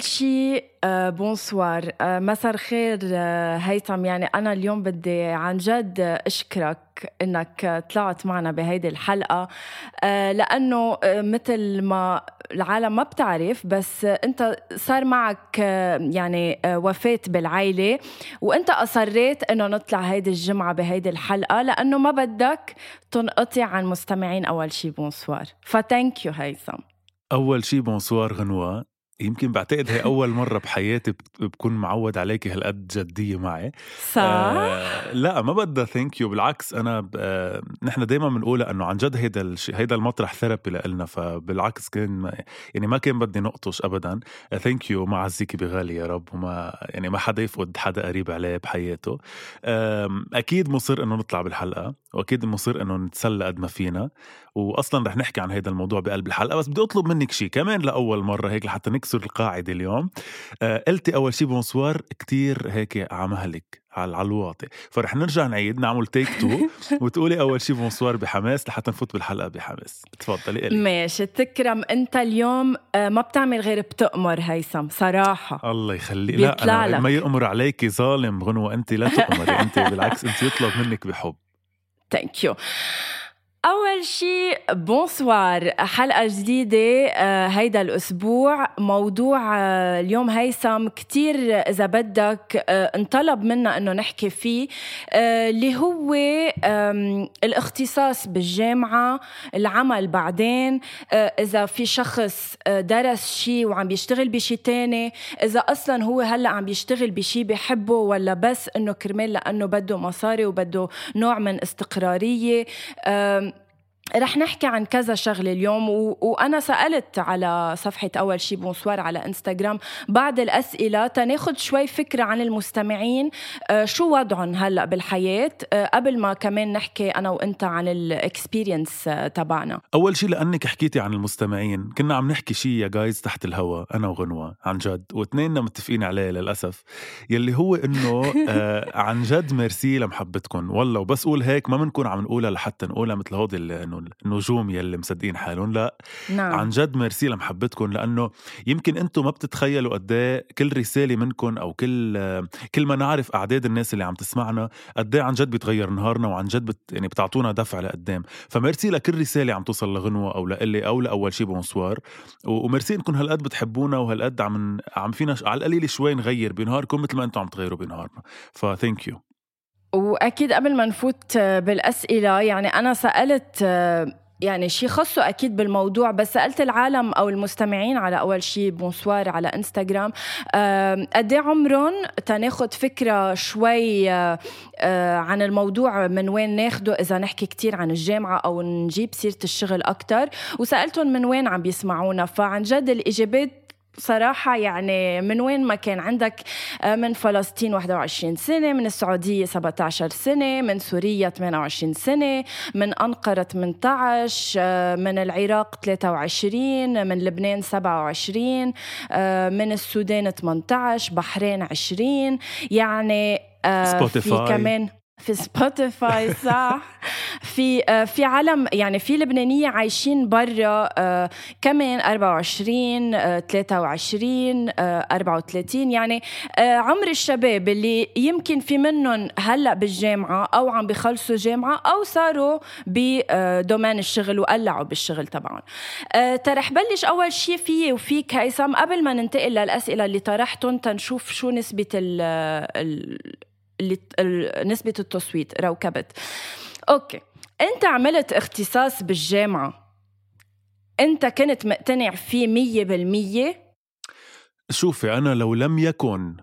أول شيء آه bonsoir. آه مساء الخير آه هيثم. يعني أنا اليوم بدي عن جد أشكرك إنك طلعت معنا بهيدي الحلقة. آه لأنه آه مثل ما العالم ما بتعرف بس آه أنت صار معك آه يعني آه وفاة بالعائلة وأنت أصريت إنه نطلع هيدي الجمعة بهيدي الحلقة لأنه ما بدك تنقطع عن مستمعين أول شيء bonsoir. ف thank you هيثم. أول شي bonsoir غنوة يمكن بعتقد هي أول مرة بحياتي بكون معود عليكي هالقد جدية معي. صح؟ آه لا ما بدها thank you بالعكس أنا آه نحن دائما بنقولها إنه عن جد هيدا الشيء هيدا المطرح therapy لنا فبالعكس كان يعني ما كان بدي نقطش ابدا. thank you ما عزيكي بغالي يا رب وما يعني ما حدا يفقد حدا قريب عليه بحياته. آه أكيد مصر إنه نطلع بالحلقة وأكيد مصر إنه نتسلى قد ما فينا. واصلا رح نحكي عن هذا الموضوع بقلب الحلقة بس بدي أطلب منك شيء كمان لأول مرة هيك لحتى نكسر القاعدة اليوم. آه قلتي أول شيء bonsoir كتير هيك على مهلك على الواطي فرح نرجع نعيد نعمل take two وتقولي أول شيء bonsoir بحماس لحتى نفوت بالحلقة بحماس. تفضلي قلي. ماشي. تكرم أنت اليوم آه، ما بتعمل غير بتأمر هيثم صراحة. الله يخليك لا أنا ما يأمر عليكي ظالم غنوه انت لا تؤمري انت بالعكس انت يطلب منك بحب. thank you أول شيء bonsoir. حلقة جديدة آه، هيدا الأسبوع. موضوع آه، اليوم هيثم. كتير إذا بدك آه، انطلب منا أنه نحكي فيه اللي هو الاختصاص بالجامعة العمل بعدين. إذا في شخص درس شيء وعم بيشتغل بشيء تاني إذا أصلا هو هلأ عم بيشتغل بشيء بيحبه ولا بس أنه كرمال لأنه بده مصاري وبده نوع من استقرارية. رح نحكي عن كذا شغلة اليوم و... وأنا سألت على صفحة أول شي بونسوار على إنستغرام بعد الأسئلة. تناخد شوي فكرة عن المستمعين. آه شو وضعهم هلأ بالحياة؟ آه قبل ما كمان نحكي أنا وإنت عن ال experience آه تبعنا. أول شي لأنك حكيتي عن المستمعين. كنا عم نحكي شي يا جايز تحت الهوا أنا وغنوة عن جد. واثنيننا متفقين عليه للأسف. يلي هو إنه آه عن جد ميرسي لمحبتكم والله وبس قول هيك ما بنكون عم نقولها لحتى نقولها مثل هودي إنه النجوم يلي مصدقين حالهم. لا نعم. عن جد ميرسي لمحبتكم لأنه يمكن أنتم ما بتتخيلوا قد إيه كل رسالة منكم أو كل كل ما نعرف أعداد الناس اللي عم تسمعنا قد إيه عن جد بيتغير نهارنا وعن جد بت يعني بتعطونا دفع لقدام. فميرسي لكل رسالة عم توصل لغنوة أو لإلي أو لأول شي بونسوار وميرسي إنكم هالقد بتحبونا وهالقد عم عم فينا على القليل شوي نغير بنهاركم مثل ما أنتم عم تغيروا بنهارنا. ف thank you وأكيد قبل ما نفوت بالأسئلة يعني أنا سألت يعني شيء خاصه أكيد بالموضوع بس سألت العالم أو المستمعين على أول شيء بونسوار على إنستغرام. قد إيه عمرهم تناخد فكرة شوي آه، عن الموضوع من وين ناخده؟ إذا نحكي كتير عن الجامعة أو نجيب سيرة الشغل أكثر وسألتهم من وين عم بيسمعونا فعن جد الإجابات صراحة يعني من وين ما كان عندك آه، من فلسطين 21 سنة من السعودية 17 سنة من سوريا 28 سنة من أنقرة 18 آه، من العراق 23 من لبنان 27 آه، من السودان 18 بحرين 20 يعني سبوتيفاي في كمان في سبوتيفاي صح؟ في آه، في عالم يعني في لبنانية عايشين برا آه، كمان 24 23 34 يعني آه، عمر الشباب اللي يمكن في منهم هلأ بالجامعة أو عم بخلصوا جامعة أو صاروا بدومين الشغل وقلعوا بالشغل تبعهم. ترى رح بلش أول شيء فيي وفيك هيثم قبل ما ننتقل للأسئلة اللي طرحتهم تنشوف شو نسبة ال اللي نسبة التصويت روكبت okay. أنت عملت اختصاص بالجامعة. أنت كنت مقتنع فيه مية بالمية؟ شوفي أنا لو لم يكن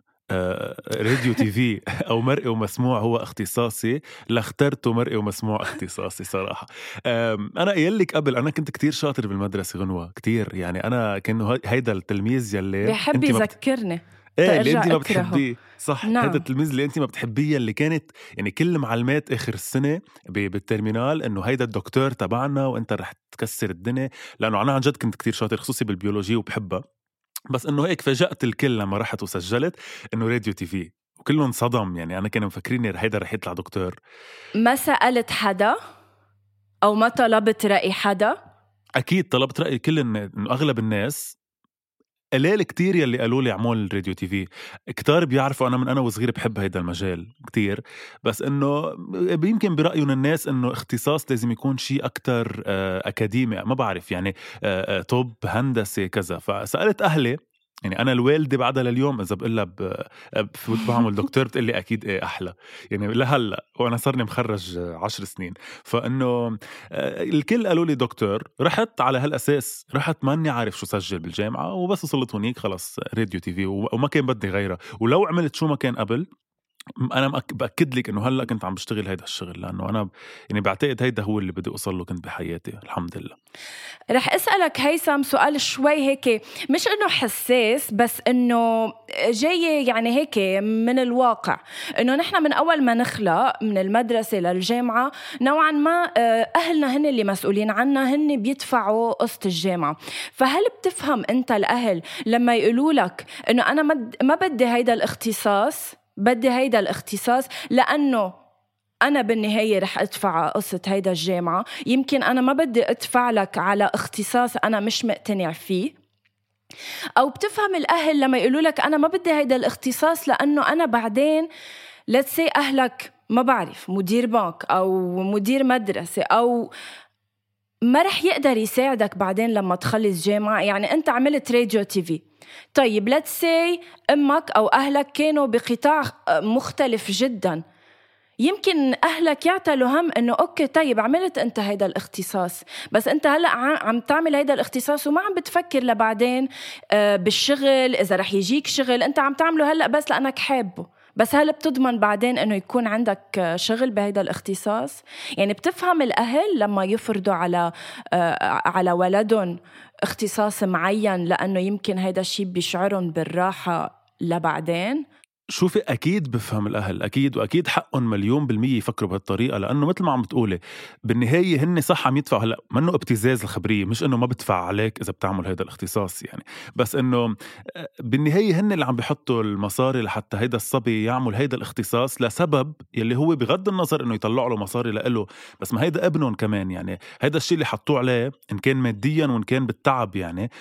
radio TV أو مرئي ومسموع هو اختصاصي لاخترته مرئي ومسموع اختصاصي صراحة. أنا قايل لك قبل أنا كنت كتير شاطر بالمدرسة غنوة كتير. يعني أنا كان هيدا التلميذ يلي بحب يذكرني. إيه اللي انت ما بتحبيه. صح نعم. هذا التلميذ اللي انت ما بتحبيه اللي كانت يعني كل معلمات آخر السنة بال terminale إنه هيدا الدكتور تبعنا وأنت رح تكسر الدنيا. لأنه أنا عن جد كنت كتير شاطر خصوصي بالبيولوجيا وبحبها. بس إنه هيك فاجأت الكل لما رحت وسجلت إنه radio TV. وكلهم انصدم يعني أنا كانوا مفكريني هيدا رح يطلع دكتور. ما سألت حدا؟ أو ما طلبت رأي حدا؟ أكيد طلبت رأي كل انه أغلب الناس. قليل كتير يلي قالوا لي اعمل راديو تي في. كتار بيعرفوا أنا من أنا وصغير بحب هيدا المجال كتير بس إنه يمكن برأيهم الناس إنه اختصاص لازم يكون شيء أكثر آه، أكاديمي ما بعرف يعني آه، آه، طب هندسة كذا. فسألت أهلي يعني أنا الوالدة بعدها لليوم إذا بقول لها بفوت بعمل دكتور بتقول لي أكيد إيه أحلى. يعني لهلأ وأنا صرني مخرج عشر سنين. فإنه آه، الكل قالوا لي دكتور رحت على هالأساس رحت ماني عارف شو سجل بالجامعة وبس وصلت هونيك خلص راديو تي في وما كان بدي غيرها. ولو عملت شو ما كان قبل أنا بأكد لك إنه هلأ كنت عم بشتغل هيدا الشغل لأنه أنا يعني بعتقد هيدا هو اللي بدي أوصل له كنت بحياتي الحمد لله. رح أسألك هيثم سؤال شوي هيك مش إنه حساس بس إنه جاي يعني هيك من الواقع إنه نحن من أول ما نخلق من المدرسة للجامعة نوعا ما آه، أهلنا هن اللي مسؤولين عنا هن بيدفعوا قسط الجامعة. فهل بتفهم أنت الأهل لما يقولوا لك إنه أنا ما بدي هيدا الاختصاص؟ بدي هيدا الاختصاص لأنه أنا بالنهاية رح أدفع قصة هيدا الجامعة. يمكن أنا ما بدي أدفع لك على اختصاص أنا مش مقتنع فيه. أو بتفهم الأهل لما يقولوا لك أنا ما بدي هيدا الاختصاص لأنه أنا بعدين let's say أهلك ما بعرف مدير بنك أو مدير مدرسة أو ما رح يقدر يساعدك بعدين لما تخلص جامعة. يعني أنت عملت radio TV طيب let's say أمك أو أهلك كانوا بقطاع مختلف جدا. يمكن أهلك يعتلوا هم إنه okay طيب عملت أنت هيدا الاختصاص؟ بس أنت هلأ عم تعمل هيدا الاختصاص وما عم بتفكر لبعدين آه، بالشغل إذا رح يجيك شغل أنت عم تعمله هلأ بس لأنك حابه. بس هل بتضمن بعدين إنه يكون عندك شغل بهيدا الاختصاص؟ يعني بتفهم الأهل لما يفرضوا على آه، على ولدهم اختصاص معين لأنه يمكن هيدا الشيء بيشعرهم بالراحة لبعدين؟ شوفي أكيد بفهم الأهل أكيد وأكيد حقهم مليون بالمية يفكروا بهالطريقة لأنه مثل ما عم بتقولي بالنهاية هن صح عم يدفعوا هلأ منه ابتزاز الخبرية مش إنه ما بدفع عليك إذا بتعمل هذا الاختصاص يعني. بس إنه آه، بالنهاية هن اللي عم بيحطوا المصاري لحتى هيدا الصبي يعمل هيدا الاختصاص لسبب يلي هو بغض النظر إنه يطلعوا له مصاري لإله بس ما هيدا ابنهم كمان يعني. هيدا الشيء اللي حطوه عليه إن كان ماديا وإن كان بالتعب يعني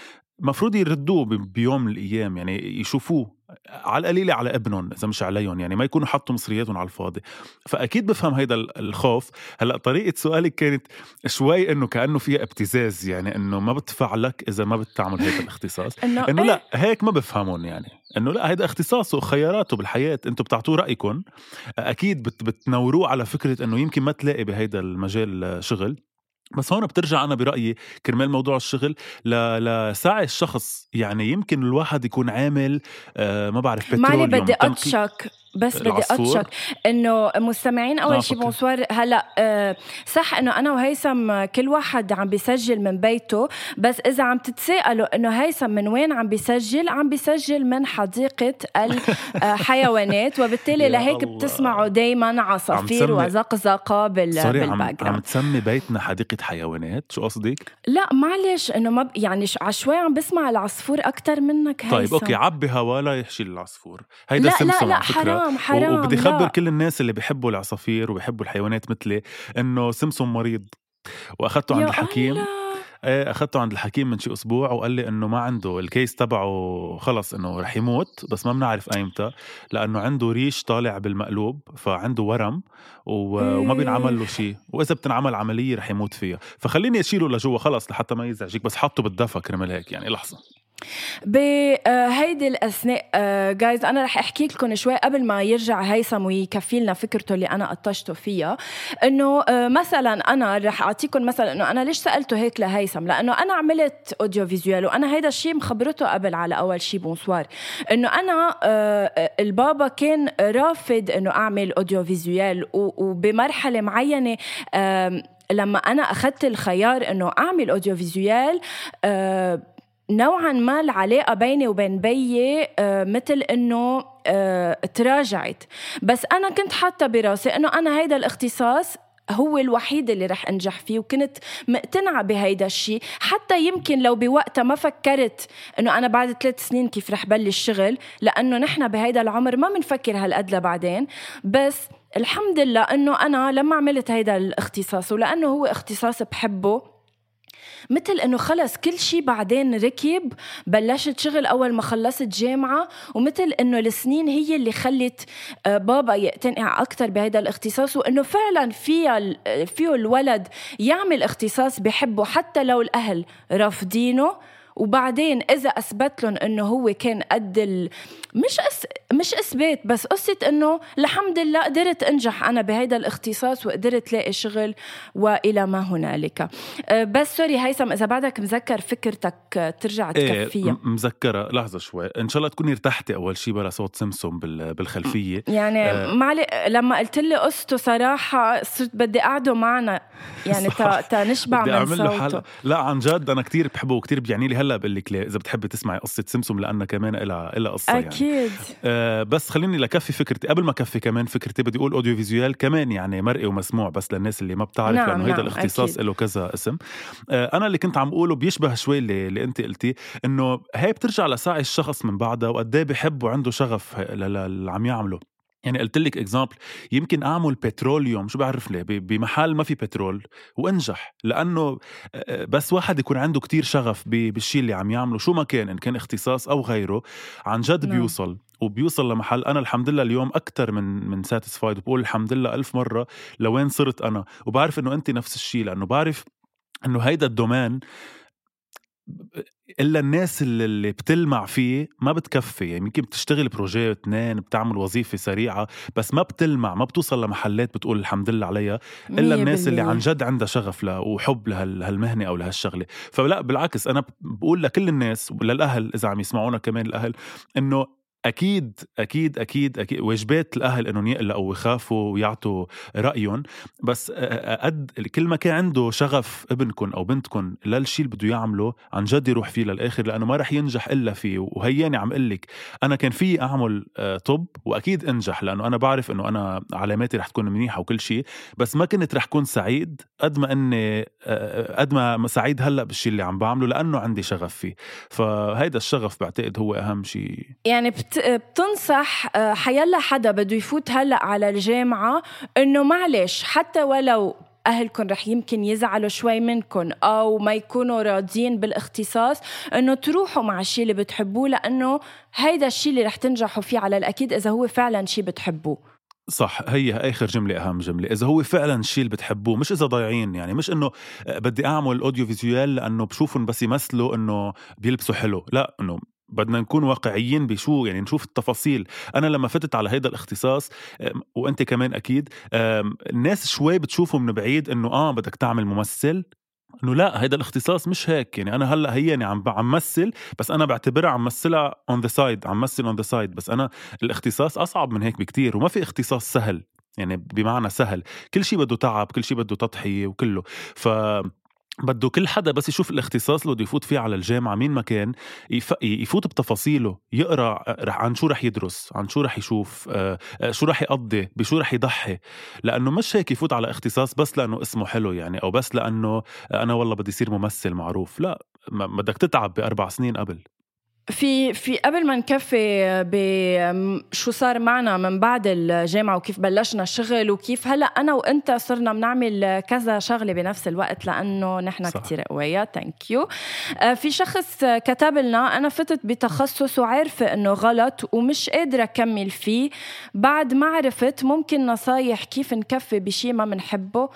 المفروض يردوه بيوم من الأيام يعني يشوفوه على القليله على ابنهم إذا مش عليهم يعني ما يكونوا حطوا مصرياتهم على الفاضي. فأكيد بفهم هيدا الخوف. هلأ طريقة سؤالك كانت شوي إنه كأنه فيها ابتزاز يعني إنه ما بدفع لك إذا ما بتعمل هيدا الاختصاص. إنه, إنه لا إيه؟ هيك ما بفهمهم يعني. إنه لا هيدا اختصاصه وخياراته بالحياة أنتم بتعطوه رأيكم. أكيد بتنوروه على فكرة إنه يمكن ما تلاقي بهيدا المجال شغل. بس هون بترجع أنا برأيي كرمال موضوع الشغل لسعي الشخص. يعني يمكن الواحد يكون عامل آه ما بعرف بترول بدي اطشك بس بدي اقطشك إنه مستمعين أول شيء بونسوار. هلأ آه، صح إنه أنا وهيثم كل واحد عم بيسجل من بيته بس إذا عم تتساءلوا إنه هيثم من وين عم بيسجل عم بيسجل من حديقة الحيوانات وبالتالي لهيك بتسمعوا دائما عصافير وزقزقة بال background تسمي بيتنا حديقة حيوانات؟ شو قصدك؟ لا معلش إنه ما ب... يعني عشوائي عم بسمع العصفور أكثر منك هيثم. طيب okay عبي هوا لا يحشي العصفور. هيدا لا لا لا حرام. حرام حرام وبدي خبر لا. كل الناس اللي بيحبوا العصافير وبيحبوا الحيوانات مثلي إنه سمسم مريض وأخذته عند الحكيم الله. إيه أخذته عند الحكيم من شي أسبوع وقال لي إنه ما عنده الكيس تبعه خلص إنه رح يموت بس ما بنعرف أيمتى لأنه عنده ريش طالع بالمقلوب فعنده ورم و... إيه. وما بينعمل له شيء وإذا بتنعمل عملية رح يموت فيها فخليني أشيله لجوا خلص لحتى ما يزعجك بس حطه بالدفا كرمال هيك يعني لحظة بهيدي الأثناء جايز أنا رح أحكي لكم شوي قبل ما يرجع هيثم ويكفي لنا فكرته اللي أنا قطشته فيها إنه آه، مثلا أنا رح أعطيكم مثلا إنه أنا ليش سألته هيك لهيثم؟ لأنه أنا عملت audiovisuel وأنا هيدا الشيء مخبرته قبل على أول شيء بونسوار إنه أنا آه، البابا كان رافض إنه أعمل audiovisuel وبمرحلة معينة لما أنا أخذت الخيار إنه أعمل audiovisuel آه، نوعا ما العلاقة بيني وبين بيي آه، مثل إنه آه، تراجعت. بس أنا كنت حاطة براسي إنه أنا هيدا الاختصاص هو الوحيد اللي رح أنجح فيه وكنت مقتنعة بهيدا الشيء حتى يمكن لو بوقتها ما فكرت إنه أنا بعد ثلاث سنين كيف رح بلش شغل لأنه نحن بهيدا العمر ما بنفكر هالقد لبعدين. بس الحمد لله إنه أنا لما عملت هيدا الاختصاص ولأنه هو اختصاص بحبه مثل إنه خلص كل شيء بعدين ركب بلشت شغل أول ما خلصت جامعة ومثل إنه السنين هي اللي خلت آه، بابا يقتنع أكثر بهذا الاختصاص وإنه فعلا فيها فيه الولد يعمل اختصاص بحبه حتى لو الأهل رافضينه وبعدين إذا أثبت لهم إنه هو كان قد. مش أس... مش إثبات بس قصة إنه الحمد لله قدرت أنجح أنا بهيدا الاختصاص وقدرت لاقي شغل وإلى ما هنالك. أه، بس سوري هيثم إذا بعدك مذكر فكرتك أه، ترجع إيه تكفيها. م- مذكرة لحظة شوي. إن شاء الله تكوني ارتحتي أول شيء بلا صوت سمسم بال- بالخلفية. يعني آه. معلي لما قلت لي قصته صراحة صرت بدي اقعده معنا. يعني تا, تا نشبع بدي من صوته. حلقه لا عن جد أنا كتير بحبه وكتير بيعني لي هلأ بقول لك إذا بتحبي تسمعي قصة سمسم لأنها كمان لها لها قصة يعني. أكيد. آه بس خليني لكفي فكرتي. قبل ما كفي كمان فكرتي بدي أقول audiovisuel كمان يعني مرئي ومسموع بس للناس اللي ما بتعرف نعم، لأنه هيدا نعم، الاختصاص أكيد. له كذا اسم. آه أنا اللي كنت عم أقوله بيشبه شوي اللي, اللي أنت قلتي إنه هي بترجع لسعي الشخص من بعدها وقد إيه بحب وعنده شغف ل- ل- اللي عم يعمله. يعني قلت لك example يمكن أعمل petroleum شو بعرف ليه بمحل ما في بترول وأنجح. لأنه آه، بس واحد يكون عنده كتير شغف بالشيء اللي عم يعمله شو ما كان إن كان اختصاص أو غيره عن جد نعم. بيوصل. وبيوصل لمحل. أنا الحمد لله اليوم أكثر من من satisfied وبقول الحمد لله ألف مرة لوين صرت أنا. وبعرف إنه انت نفس الشيء لأنه بعرف إنه هيدا ال domaine إلا الناس اللي اللي بتلمع فيه ما بتكفي. يعني يمكن بتشتغل projet اثنين بتعمل وظيفة سريعة بس ما بتلمع ما بتوصل لمحلات بتقول الحمد لله عليها إلا الناس اللي بالمية. عن جد عندها شغف له وحب لهال- لهالمهنة أو لهالشغلة. فلا بالعكس أنا بقول لكل الناس وللأهل إذا عم يسمعونا كمان الأهل إنه أكيد أكيد أكيد أكيد. واجبات الأهل إنهم يقلقوا ويخافوا ويعطوا رأيهم. بس قد كل ما كان عنده شغف ابنكم أو بنتكم للشيء اللي بده يعمله عن جد يروح فيه للآخر لأنه ما رح ينجح إلا فيه. وهياني عم أقول لك أنا كان في أعمل طب وأكيد أنجح لأنه أنا بعرف إنه أنا علاماتي رح تكون منيحة وكل شيء بس ما كنت رح كون سعيد قد ما إني قد ما سعيد هلأ بالشيء اللي عم بعمله لأنه عندي شغف فيه. فهيدا الشغف بعتقد هو أهم شيء يعني بت... بتنصح آه، حيلا حدا بده يفوت هلأ على الجامعة إنه معلش حتى ولو اهلكم رح يمكن يزعلوا شوي منكم أو ما يكونوا راضيين بالاختصاص إنه تروحوا مع الشيء اللي بتحبوه لأنه هيدا الشيء اللي رح تنجحوا فيه على الأكيد إذا هو فعلا شيء بتحبوه. صح هي آخر جملة أهم جملة. إذا هو فعلا الشيء اللي بتحبوه مش إذا ضايعين يعني مش إنه بدي أعمل أوديو فيزيوال لأنه بشوفهم بس يمثلوا إنه بيلبسوا حلو لا إنه بدنا نكون واقعيين بشو يعني نشوف التفاصيل. أنا لما فتت على هيدا الاختصاص وأنت كمان أكيد الناس شوي بتشوفه من بعيد إنه آه بدك تعمل ممثل. إنه لا هيدا الاختصاص مش هيك. يعني أنا هلأ هيني عم عم مثل بس أنا بعتبرها عم مثلها on the side عم مثل on the side بس أنا الاختصاص أصعب من هيك بكتير وما في اختصاص سهل. يعني بمعنى سهل. كل شيء بده تعب كل شيء بده تضحية وكله. ف بده كل حدا بس يشوف الاختصاص اللي بده يفوت فيه على الجامعة مين ما كان يف... يفوت بتفاصيله يقرأ عن شو رح يدرس عن شو رح يشوف آه، شو رح يقضي بشو رح يضحي. لأنه مش هيك يفوت على اختصاص بس لأنه اسمه حلو يعني أو بس لأنه أنا والله بدي يصير ممثل معروف لا بدك تتعب بأربع سنين قبل. في في قبل ما نكفي بشو صار معنا من بعد الجامعة وكيف بلشنا شغل وكيف هلا أنا وأنت صرنا بنعمل كذا شغلة بنفس الوقت لأنه نحن كثير قوية. thank you في شخص كتب لنا أنا فتت بتخصص وعارفة إنه غلط ومش قادرة أكمل فيه. بعد ما عرفت ممكن نصايح كيف نكفي بشي ما بنحبه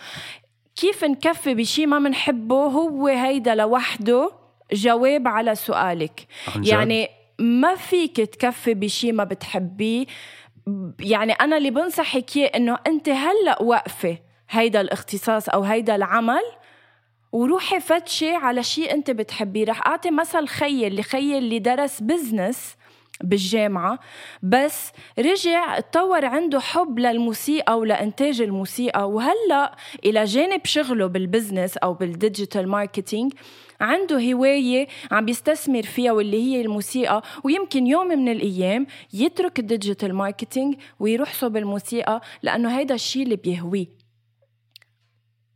كيف نكفي بشي ما بنحبه هو هيدا لوحده. جواب على سؤالك. يعني ما فيك تكفي بشي ما بتحبيه. يعني أنا اللي بنصحك إياه إنه أنت هلأ واقفة هيدا الاختصاص أو هيدا العمل وروحي فتشي على شيء أنت بتحبيه. رح أعطي مثل خيي اللي خيي اللي درس business بالجامعة بس رجع تطور عنده حب للموسيقى ولإنتاج الموسيقى. وهلأ إلى جانب شغله بال business أو بال digital marketing عنده هواية عم بيستثمر فيها واللي هي الموسيقى. ويمكن يوم من الأيام يترك ال digital marketing ويروح صوب الموسيقى لأنه هيدا الشيء اللي بيهويه.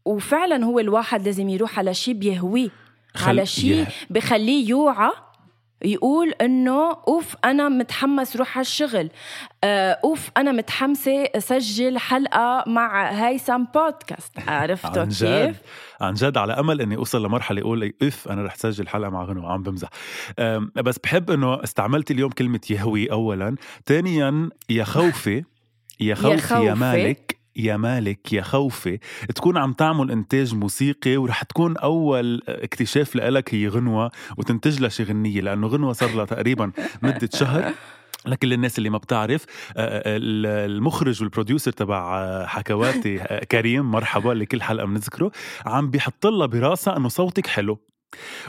وفعلا هو الواحد لازم يروح على شيء بيهويه على شيء بخليه يوعى يقول إنه أوف أنا متحمس روح على الشغل. آه، أوف أنا متحمسة أسجل حلقة مع هيثم بودكاست. عرفتوا عن جد؟ كيف؟ عن جد على أمل إني أوصل لمرحلة أقول اف أنا رح سجل حلقة مع غنوه عم بمزح. بس بحب إنه استعملت اليوم كلمة يهوي اولا. ثانيا يا خوفي يا خوفي يا مالك. يا مالك يا خوفي تكون عم تعمل إنتاج موسيقي ورح تكون أول اكتشاف لك هي غنوة وتنتج لها شي غنية لأنه غنوة صار لها تقريبا مدة شهر. لكل الناس اللي ما بتعرف المخرج وال producer تبع حكواتي كريم مرحبا اللي كل حلقة بنذكره عم بيحط لها براسها إنه صوتك حلو.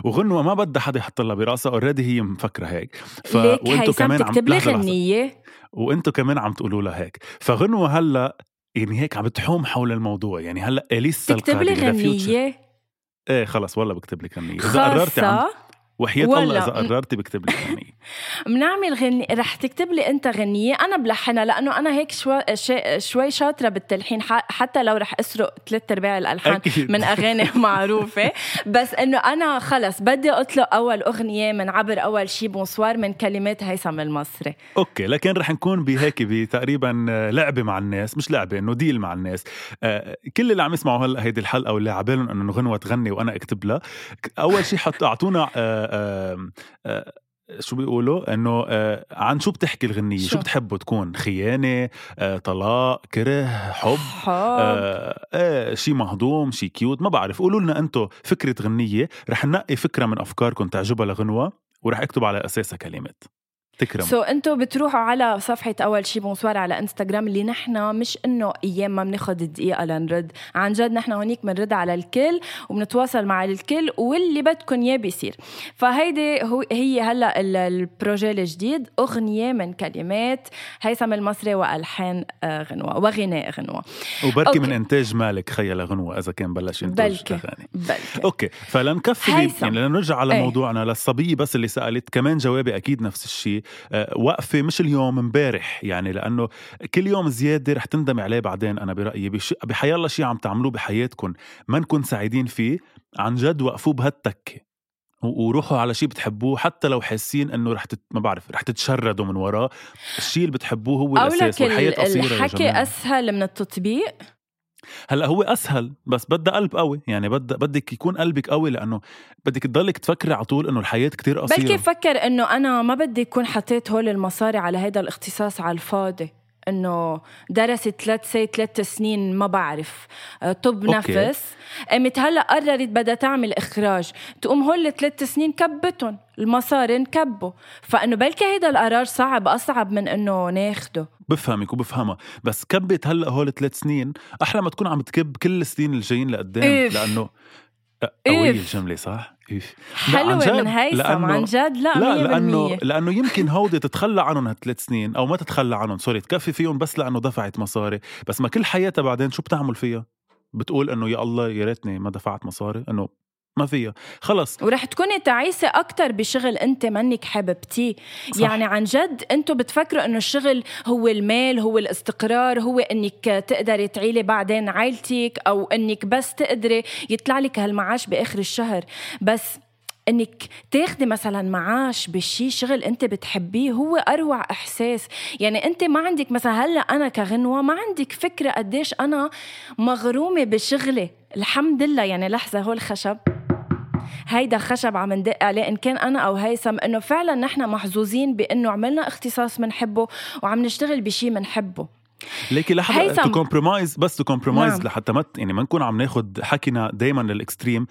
وغنوة ما بدها حدا يحط لها براسها already هي مفكرة هيك. ف وأنتم كمان عم تكتب لي غنية؟ وأنتم كمان عم تقولوا لها هيك. فغنوة هلأ يعني هيك عم بتحوم حول الموضوع. يعني هلأ اليسا تكتب لي غنية؟ إيه خلص والله بكتب لك غنية. إذا قررتي وحياة الله إذا قررتي بكتب لك غنية بنعمل غنية رح تكتب لي أنت غنية. أنا بلحنها لأنه أنا هيك شوي شوي شاطرة بالتلحين حتى لو رح أسرق ثلاث أرباع الألحان أكيد. من أغاني معروفة. بس إنه أنا خلص بدي أطلق أول أغنية من عبر أول شي بونسوار من كلمات هيثم المصري. okay لكن رح نكون بهيك بتقريبا لعبة مع الناس مش لعبة إنه deal مع الناس. آه كل اللي عم يسمعوا هلا هيدي الحلقة واللي عبالهم إنه غنوة تغني وأنا أكتب لها. أول شي حط أعطونا آه شو بيقولوا؟ إنه آه عن شو بتحكي الغنية؟ شو, شو؟ بتحبوا تكون؟ خيانة آه طلاق كره حب, حب. آه آه شي مهضوم شي cute ما بعرف. قولوا لنا أنتم فكرة غنية. رح ننقي فكرة من افكاركم تعجبها لغنوة ورح اكتب على أساسها كلمات. تكرم. so, أنتم بتروحوا على صفحة أول شي بونسوار على انستغرام اللي نحن مش إنه أيام ما بناخذ دقيقة لنرد. عن جد نحن هونيك بنرد على الكل وبنتواصل مع الكل واللي بدكم إياه بيصير. فهيدي هو هي هلأ ال projet الجديد أغنية من كلمات هيثم المصري وألحان آه، غنوة وغناء غنوة. وبركي okay. من إنتاج مالك خيا لغنوه إذا كان بلش ينتج بلكي. اغاني بلكي. okay فلنكفي يعني لنرجع على إيه. موضوعنا للصبية بس اللي سألت كمان جوابي أكيد نفس الشيء. وقفة مش اليوم امبارح يعني لأنه كل يوم زيادة رح تندمي عليه بعدين أنا برأيي. بحي الله شيء عم تعملوه بحياتكم ما نكون سعيدين فيه عن جد وقفوه بهالتكة. وروحوا على شيء بتحبوه حتى لو حاسين إنه رح تت... ما بعرف رح تتشردوا من وراه. الشيء اللي بتحبوه هو الأساس والحياة قصيرة الحكي أسهل من التطبيق. هلأ هو أسهل بس بدها قلب قوي يعني بدها بدك يكون قلبك قوي لأنه بدك تضلك تفكري على طول إنه الحياة كتير قصيرة. بلكي فكر إنه أنا ما بدي يكون حطيت هول المصاري على هذا الاختصاص على الفاضي؟ إنه درست ثلاث سي ثلاث سنين ما بعرف آه، طب okay. نفس قامت هلأ قررت بدها تعمل إخراج تقوم هول الثلاث سنين كبتهم المصاري انكبوا فإنه بلكي هيدا القرار صعب أصعب من إنه ناخده. بفهمك وبفهمها. بس كبت هلا هول ثلاث سنين أحلى ما تكون عم تكب كل السنين الجايين لقدام إيه. لأنه قوية الجملة صح؟ إيش حلوة من هيثم عن جد لا لا لأنه لأنه يمكن هودي تتخلى عنهم هالثلاث سنين أو ما تتخلى عنهم سوري تكفي فيهم بس لأنه دفعت مصاري. بس ما كل حياتها بعدين شو بتعمل فيها؟ بتقول إنه يا الله يا ريتني ما دفعت مصاري إنه ما فيها. خلص. ورح تكوني تعيسة أكتر بشغل أنت منك حاببتيه يعني عن جد أنتوا بتفكروا أنه الشغل هو المال هو الاستقرار هو أنك تقدري تعيلي بعدين عائلتك أو أنك بس تقدري يطلع لك هالمعاش بآخر الشهر. بس إنك تاخدي مثلا معاش بشي شغل أنت بتحبيه هو أروع إحساس. يعني أنت ما عندك مثلا هلأ أنا كغنوة ما عندك فكرة قديش أنا مغرومة بشغلي. الحمد لله. يعني لحظة هو الخشب هيدا خشب عم ندق عليه إن كان أنا أو هيثم إنه فعلا نحن محظوظين بإنه عملنا اختصاص بنحبه وعم نشتغل بشيء بنحبه ليكي لحظة to compromise بس to compromise نعم. لحتى ما يعني ما نكون عم ناخذ حكينا دائما لل extreme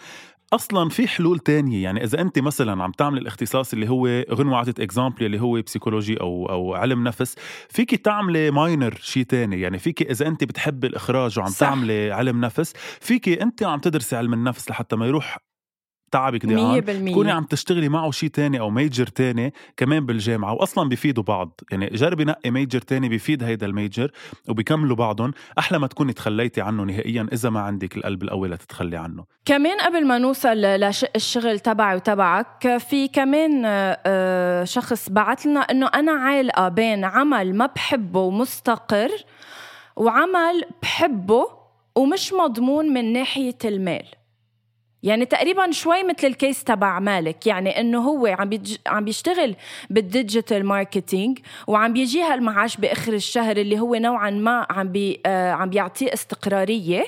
أصلا في حلول تانية يعني إذا أنت مثلا عم تعمل الاختصاص اللي هو غنوة عطت example اللي هو psychologie أو أو علم نفس فيك تعملي minor شيء تاني يعني فيك إذا أنت بتحبي الإخراج وعم صح. تعملي علم نفس فيك أنت عم تدرسي علم النفس لحتى ما يروح تعبك ديان تكوني عم تشتغلي معه شيء تاني أو major تاني كمان بالجامعة. واصلا بيفيدوا بعض. يعني جربي نقي major تاني بيفيد هيدا ال major وبيكملوا بعضهم أحلى ما تكوني تخليتي عنه نهائيا إذا ما عندك القلب القوي لتتخلي عنه. كمان قبل ما نوصل للشغل تبعي وتبعك في كمان آه، شخص بعث لنا إنه أنا عالقة بين عمل ما بحبه ومستقر وعمل بحبه ومش مضمون من ناحية المال. يعني تقريبا شوي مثل ال case تبع مالك يعني إنه هو عم. عم بيشتغل بال digital marketing وعم بيجيها المعاش بآخر الشهر اللي هو نوعا ما عم بي... آه عم بيعطيه استقرارية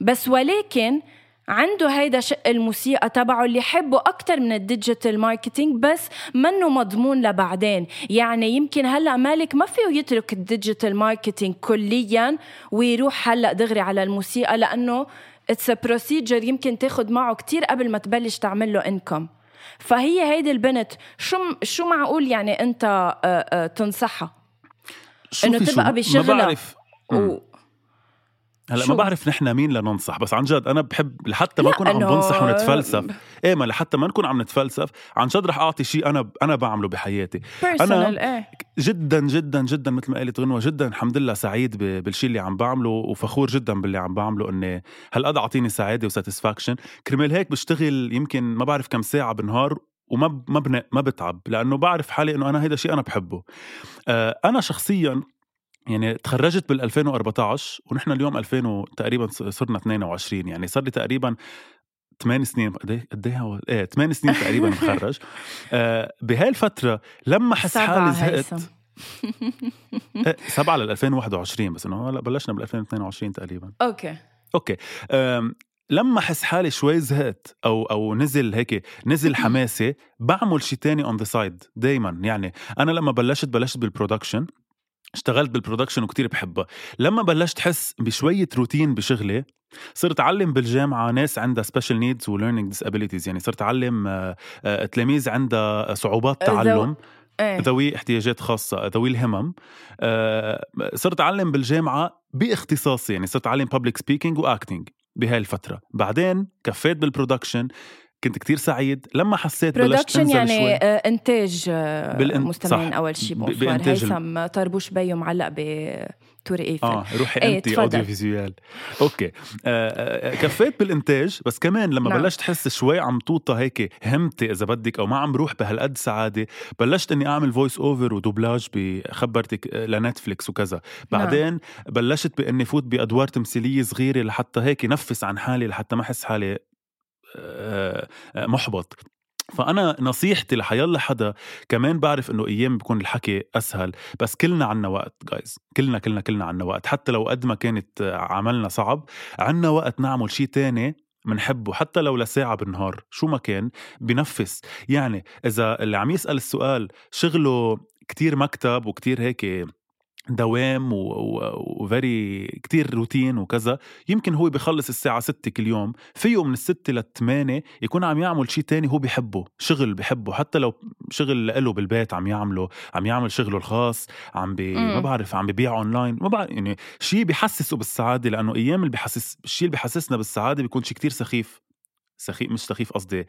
بس ولكن عنده هيدا شق الموسيقى تبعه اللي يحبه أكتر من ال digital marketing بس منه مضمون لبعدين يعني يمكن هلأ مالك ما فيه يترك ال digital marketing كليا ويروح هلأ دغري على الموسيقى لأنه it's procedure يمكن تاخد معه كتير قبل ما تبلش تعمل له income فهي هيدي البنت شو شو معقول يعني أنت آه، آه، تنصحها؟ إنه تبقى بشغلها. و... هلا ما بعرف نحن مين لننصح بس عن جد أنا بحب لحتى ما أكون عم بنصح ونتفلسف. إيه ما لحتى ما نكون عم نتفلسف عن جد رح أعطي شيء أنا أنا بعمله بحياتي. أنا إيه. جدا جدا جدا مثل ما قالت غنوة جدا الحمد لله سعيد بالشيء اللي عم بعمله وفخور جدا باللي عم بعمله إني هالقد أعطيني سعادة وساتسفاكشن كرمال هيك بشتغل يمكن ما بعرف كم ساعة بالنهار وما ما ما بتعب لأنه بعرف حالي إنه أنا هيدا شيء أنا بحبه. آه، أنا شخصيا يعني تخرجت بال 2014 ونحن اليوم 2000 تقريبا صرنا 22 يعني صار لي تقريبا ثمان سنين قد إيه؟ إيه إيه ثمان سنين تقريبا مخرج. آه بهاي الفترة لما حس حالي زهقت إيه سبعة لل 2021 بس إنه هلا بلشنا بال 2022 تقريبا. okay. okay. لما احس حالي شوي زهقت أو أو نزل هيك نزل حماسي بعمل شيء تاني on the side دائما يعني. أنا لما بلشت بلشت بال production اشتغلت بال production وكتير بحبها. لما بلشت حس بشوية روتين بشغلي صرت أعلم بالجامعة ناس عندها special needs و learning disabilities يعني صرت أعلم آه، آه، تلاميذ عندها صعوبات تعلم إيه. ذوي احتياجات خاصة ذوي الهمم. آه، صرت أعلم بالجامعة باختصاصي يعني صرت أعلم public speaking و acting بهاي الفترة. بعدين كفيت بال production كنت كتير سعيد. لما حسيت بلشت أنزل يعني شوي. آه، إنتاج آه، بالإن... مستمعين أول شيء بإنتاج هيثم طربوش بيو معلق بتور إيفل. آه روحي إيه انت اوديو فيزيوال أوكي. آه, آه، كفيت بالإنتاج بس كمان لما نعم. بلشت أحس شوي عم توطى هيك همتي إذا بدك أو ما عم بروح بهالقد سعادة. بلشت إني أعمل voice over ودوبلاج بخبرتك لنتفليكس وكذا. نعم. بعدين نعم. بلشت بإني فوت بأدوار تمثيلية صغيرة لحتى هيك نفس عن حالي لحتى ما أحس حالي محبط. فأنا نصيحتي لحيلا حدا كمان بعرف إنه أيام بيكون الحكي أسهل بس كلنا عنا وقت جايز كلنا كلنا كلنا عنا وقت. حتى لو قد ما كانت عملنا صعب عنا وقت نعمل شيء تاني منحبه حتى لو لساعة بالنهار. شو ما كان بنفس. يعني إذا اللي عم يسأل السؤال شغله كتير مكتب وكتير هيك دوام و very كتير روتين وكذا. يمكن هو بخلص الساعة 6 كل يوم. فيه من الستة للثمانية يكون عم يعمل شيء تاني هو بحبه شغل بحبه. حتى لو شغل له بالبيت عم يعمله عم يعمل شغله الخاص عم بي ما بعرف عم ببيع اونلاين ما بعرف يعني شيء بحسسه بالسعادة لأنه أيام اللي بحسس الشيء اللي بحسسنا بالسعادة بيكون شيء كتير سخيف. سخيف مش سخيف قصدي.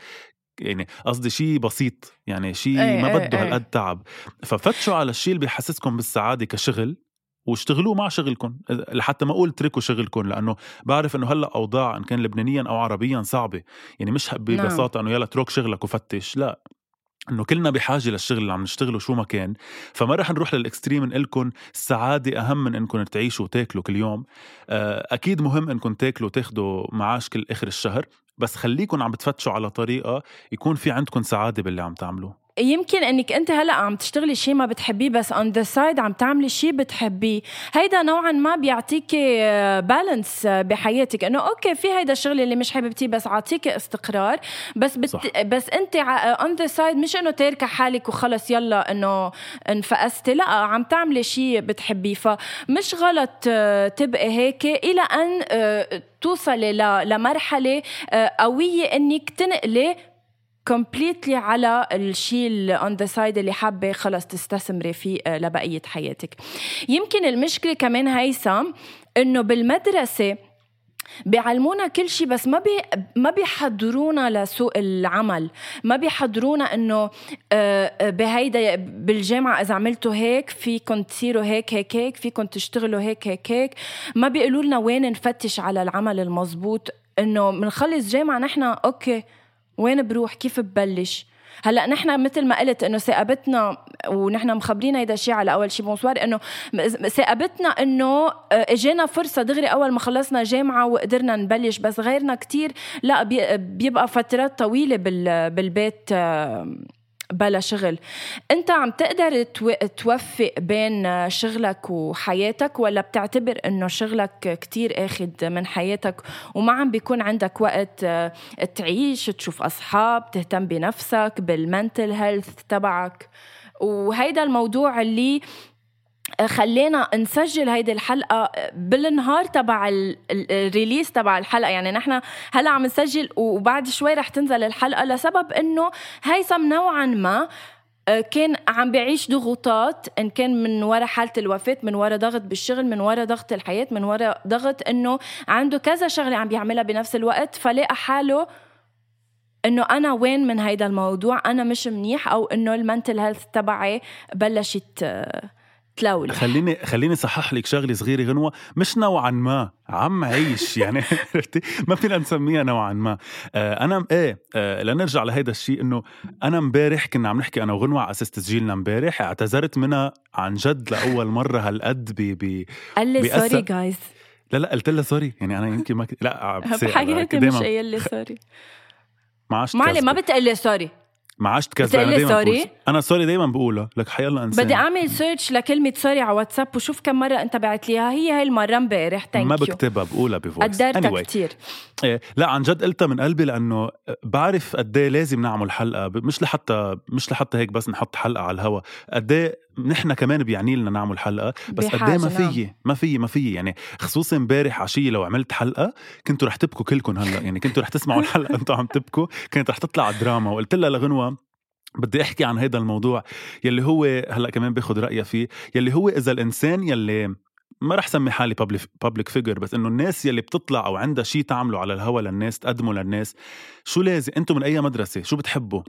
يعني قصدي شيء بسيط يعني شيء إيه ما إيه بده هالقد تعب. ففتشوا على الشيء اللي بيحسسكم بالسعادة كشغل واشتغلوه مع شغلكم لحتى ما أقول اتركوا شغلكم لأنه بعرف إنه هلأ أوضاع إن كان لبنانيا أو عربيا صعبة. يعني مش نعم. ببساطة إنه يلا اترك شغلك وفتش لا. إنه كلنا بحاجة للشغل اللي عم نشتغله شو ما كان. فما رح نروح للإكستريم نقول لكم السعادة أهم من انكم تعيشوا وتاكلوا كل يوم. آه، أكيد مهم انكم تاكلوا وتاخذوا معاش كل آخر الشهر. بس خليكم عم بتفتشوا على طريقة يكون في عندكم سعادة باللي عم تعملوه. يمكن إنك أنت هلا عم تشتغلي شيء ما بتحبيه بس on the side عم تعملي شيء بتحبيه. هيدا نوعا ما بيعطيكي balance بحياتك. إنه okay في هيدا الشغل اللي مش حبيبتيه بس عاطيكي استقرار. بس بت... صح. بس أنت on the side مش إنه تاركة حالك وخلص يلا إنه انفقستي لا عم تعملي شيء بتحبيه. فمش غلط آه، تبقي هيك إلى أن آه، توصلي لمرحلة آه، قوية إنك تنقلي completely على الشيء on the side اللي حابة خلص تستثمري فيه آه، لبقية حياتك. يمكن المشكلة كمان هيثم إنه بالمدرسة بيعلمونا كل شيء بس ما بي ما بيحضرونا لسوق العمل. ما بيحضرونا إنه آه، آه، بهيدا بالجامعة إذا عملتوا هيك فيكم تصيروا هيك هيك هيك فيكم تشتغلوا هيك هيك هيك. ما بيقولوا لنا وين نفتش على العمل المزبوط إنه بنخلص جامعة نحن okay. وين بروح؟ كيف ببلش؟ هلا نحن مثل ما قلت إنه ثقبتنا ونحن مخبرين هيدا الشيء على أول شيء bonsoir إنه ثقبتنا إنه آه، إجينا فرصة دغري أول ما خلصنا جامعة وقدرنا نبلش بس غيرنا كتير لا بيبقى فترات طويلة بالبيت آه، بلا شغل. انت عم تقدر توفق بين شغلك وحياتك ولا بتعتبر انه شغلك كتير اخذ من حياتك وما عم بيكون عندك وقت آه، تعيش تشوف أصحاب تهتم بنفسك بالمنتل هيلث تبعك؟ وهيدا الموضوع اللي خلينا نسجل هيدي الحلقة بالنهار تبع الريليس تبع الحلقة. يعني نحن هلا عم نسجل وبعد شوي رح تنزل الحلقة لسبب إنه هيثم نوعا ما آه، كان عم بيعيش ضغوطات إن كان من وراء حالة الوفاة من وراء ضغط بالشغل من وراء ضغط الحياة من وراء ضغط إنه عنده كذا شغلة عم بيعملها بنفس الوقت. فلاقى حاله إنه أنا وين من هيدا الموضوع؟ أنا مش منيح أو إنه المنتل هيلث تبعي بلشت آه، تلولح خليني خليني صحح لك شغلة صغيرة غنوه مش نوعا ما عم عيش يعني عرفتي؟ ما فينا نسميها نوعا ما. آه أنا إيه آه لنرجع لهيدا الشيء إنه أنا امبارح كنا عم نحكي أنا وغنوة على أساس تسجيلنا امبارح اعتذرت منها عن جد لأول مرة هالقد ب ب قال لي سوري جايز لا لا قلت لها سوري يعني أنا يمكن ما ك... لا بحياتي مش قايل لي سوري ما عشت معلي ما بتقول لي سوري ما عشت كذا. أنا دايما سوري؟ أنا سوري دايما بقولها لك حيلا انسان بدي أعمل سيرش لكلمة سوري على واتساب وشوف كم مرة أنت بعت لي هي هاي المرة امبارح. ثانك ما بكتبها بقولها بفويس. قدرتها anyway. كثير إيه لا عن جد قلتها من قلبي لأنه بعرف قد إيه لازم نعمل حلقة. مش لحتى مش لحتى هيك بس نحط حلقة على الهوا. قد إيه نحن كمان بيعني لنا نعمل حلقة بس قد ما في نعم. ما في ما في يعني خصوصا امبارح عشية لو عملت حلقة كنتوا رح تبكوا كلكم هلأ. يعني كنتوا رح تسمعوا الحلقة أنتوا عم تبكوا. كانت رح تطلع دراما وقلت لها لغنوة بدي أحكي عن هذا الموضوع يلي هو هلأ كمان باخذ رأيها فيه يلي هو إذا الإنسان يلي ما رح سمي حالي public figure بس إنه الناس يلي بتطلع أو عندها شيء تعمله على الهوا للناس تقدمه للناس شو لازم؟ أنتم من أي مدرسة؟ شو بتحبوا؟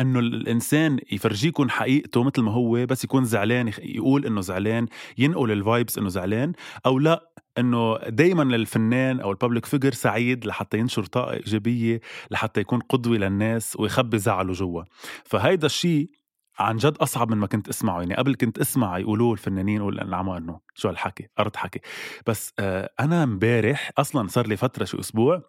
إنه الإنسان يفرجيكم حقيقته مثل ما هو بس يكون زعلان يقول إنه زعلان ينقل ال vibes إنه زعلان أو لأ إنه دائما الفنان أو ال public figure سعيد لحتى ينشر طاقة إيجابية لحتى يكون قدوة للناس ويخبي زعله جوا. فهيدا الشيء عن جد أصعب من ما كنت أسمعه. يعني قبل كنت أسمع يقولوه الفنانين العمى إنه شو هالحكي؟ أرض حكي. بس آه أنا امبارح أصلا صار لي فترة شو أسبوع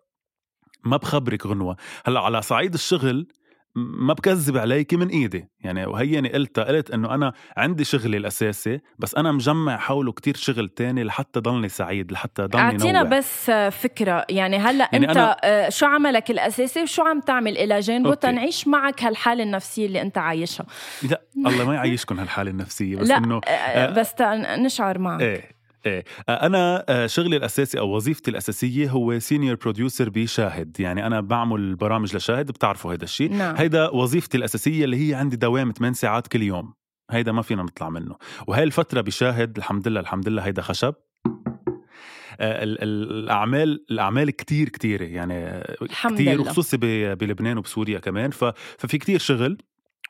ما بخبرك غنوة. هلأ على صعيد الشغل ما بكذب عليك من إيدي. يعني وهيني قلتها قلت إنه أنا عندي شغلي الأساسي بس أنا مجمع حوله كتير شغل تاني لحتى ضلني سعيد لحتى ضلني أعطينا بس فكرة. يعني هلأ يعني أنت أنا... آه، شو عملك الأساسي وشو عم تعمل؟ إلى جانبه تنعيش معك هالحالة النفسية اللي أنت عايشها. لا الله ما يعيشكم هالحالة النفسية بس إنه آه, آه، بس نشعر معك. إيه. إيه. أنا آه، شغلي الأساسي أو وظيفتي الأساسية هو senior producer بشاهد. يعني أنا بعمل برامج لشاهد بتعرفوا هذا الشيء. نعم. هيدا وظيفتي الأساسية اللي هي عندي دوام 8 ساعات كل يوم. هيدا ما فينا نطلع منه. وهي الفترة بشاهد الحمد لله الحمد لله هيدا خشب. آه، الأعمال الأعمال كتير كتيرة. يعني كتير وخصوصي بلبنان وبسوريا كمان. ففي كتير شغل.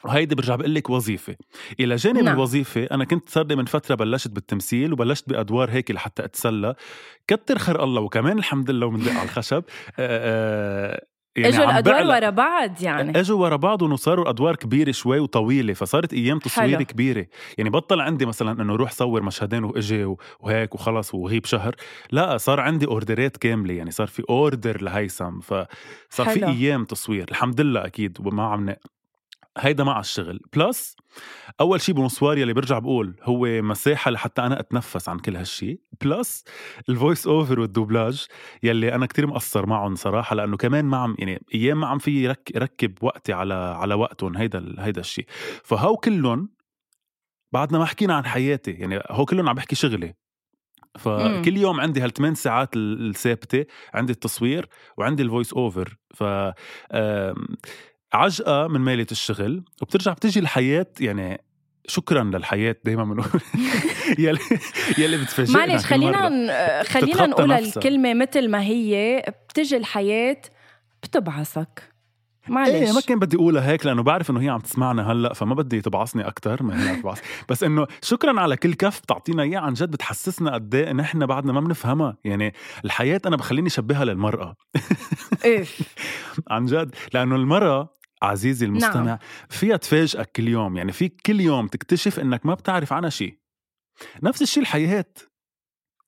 وهيدي برجع بقول لك وظيفة. إلى جانب نعم. الوظيفة أنا كنت صار لي من فترة بلشت بالتمثيل وبلشت بأدوار هيك لحتى أتسلى. كتر خير الله وكمان الحمد لله ومندق على الخشب. آآ آه، آآ يعني إجوا الأدوار ورا بعض يعني. إجوا ورا بعض وصاروا الادوار كبيرة شوي وطويلة فصارت أيام تصوير حلو. كبيرة. يعني بطل عندي مثلا إنه روح صور مشهدين وإجي وهيك وخلص وغيب شهر لا صار عندي order ات كاملة يعني صار في order لهيثم. فصار في أيام تصوير الحمد لله أكيد وما عم هيدا مع الشغل. plus أول شيء بونسوار يلي برجع بقول هو مساحة لحتى أنا أتنفس عن كل هالشيء plus ال voice over والدوبلاج يلي أنا كتير مقصر معهم صراحة لأنه كمان ما عم يعني أيام ما عم في رك ركب وقتي على على وقتهم هيدا هيدا الشيء فهو كلهم بعدنا ما حكينا عن حياتي يعني هو كلهم عم بحكي شغلي. فكل يوم عندي هالثمان ساعات الثابتة عندي التصوير وعندي ال voice over ف عجقة من مالة الشغل وبترجع بتجي الحياة يعني شكرا للحياة دائما بنقول. يلي يلي بتفاجئنا معلش خلينا خلينا نقول الكلمة مثل ما هي بتجي الحياة بتبعثك. معلش. إيه ما كان بدي أقولها هيك لأنه بعرف إنه هي عم تسمعنا هلأ فما بدي تبعصني أكثر ما هي عم تبعص بس إنه شكرا على كل كف بتعطينا إياه عن جد بتحسسنا قد إيه نحن بعدنا ما بنفهمها. يعني الحياة أنا بخليني أشبهها للمرأة. إيه عن جد لأنه المرأة عزيزي المستمع نعم. فيها تفاجئك كل يوم يعني فيك كل يوم تكتشف إنك ما بتعرف عنها شيء. نفس الشيء الحياة.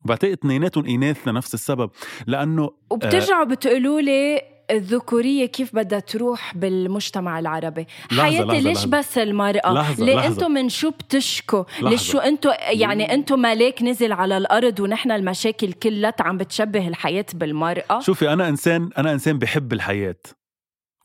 بعتقد اثنيناتهم اناث لنفس السبب لأنه وبترجعوا آه بتقولوا لي الذكورية كيف بدها تروح بالمجتمع العربي. حياتي ليش لحظة. بس المرأة؟ لحظة ليه أنتم من شو بتشكوا؟ ليش شو أنتم يعني أنتم ملاك نزل على الأرض ونحن المشاكل كلها عم بتشبه الحياة بالمرأة؟ شوفي أنا إنسان أنا إنسان بحب الحياة.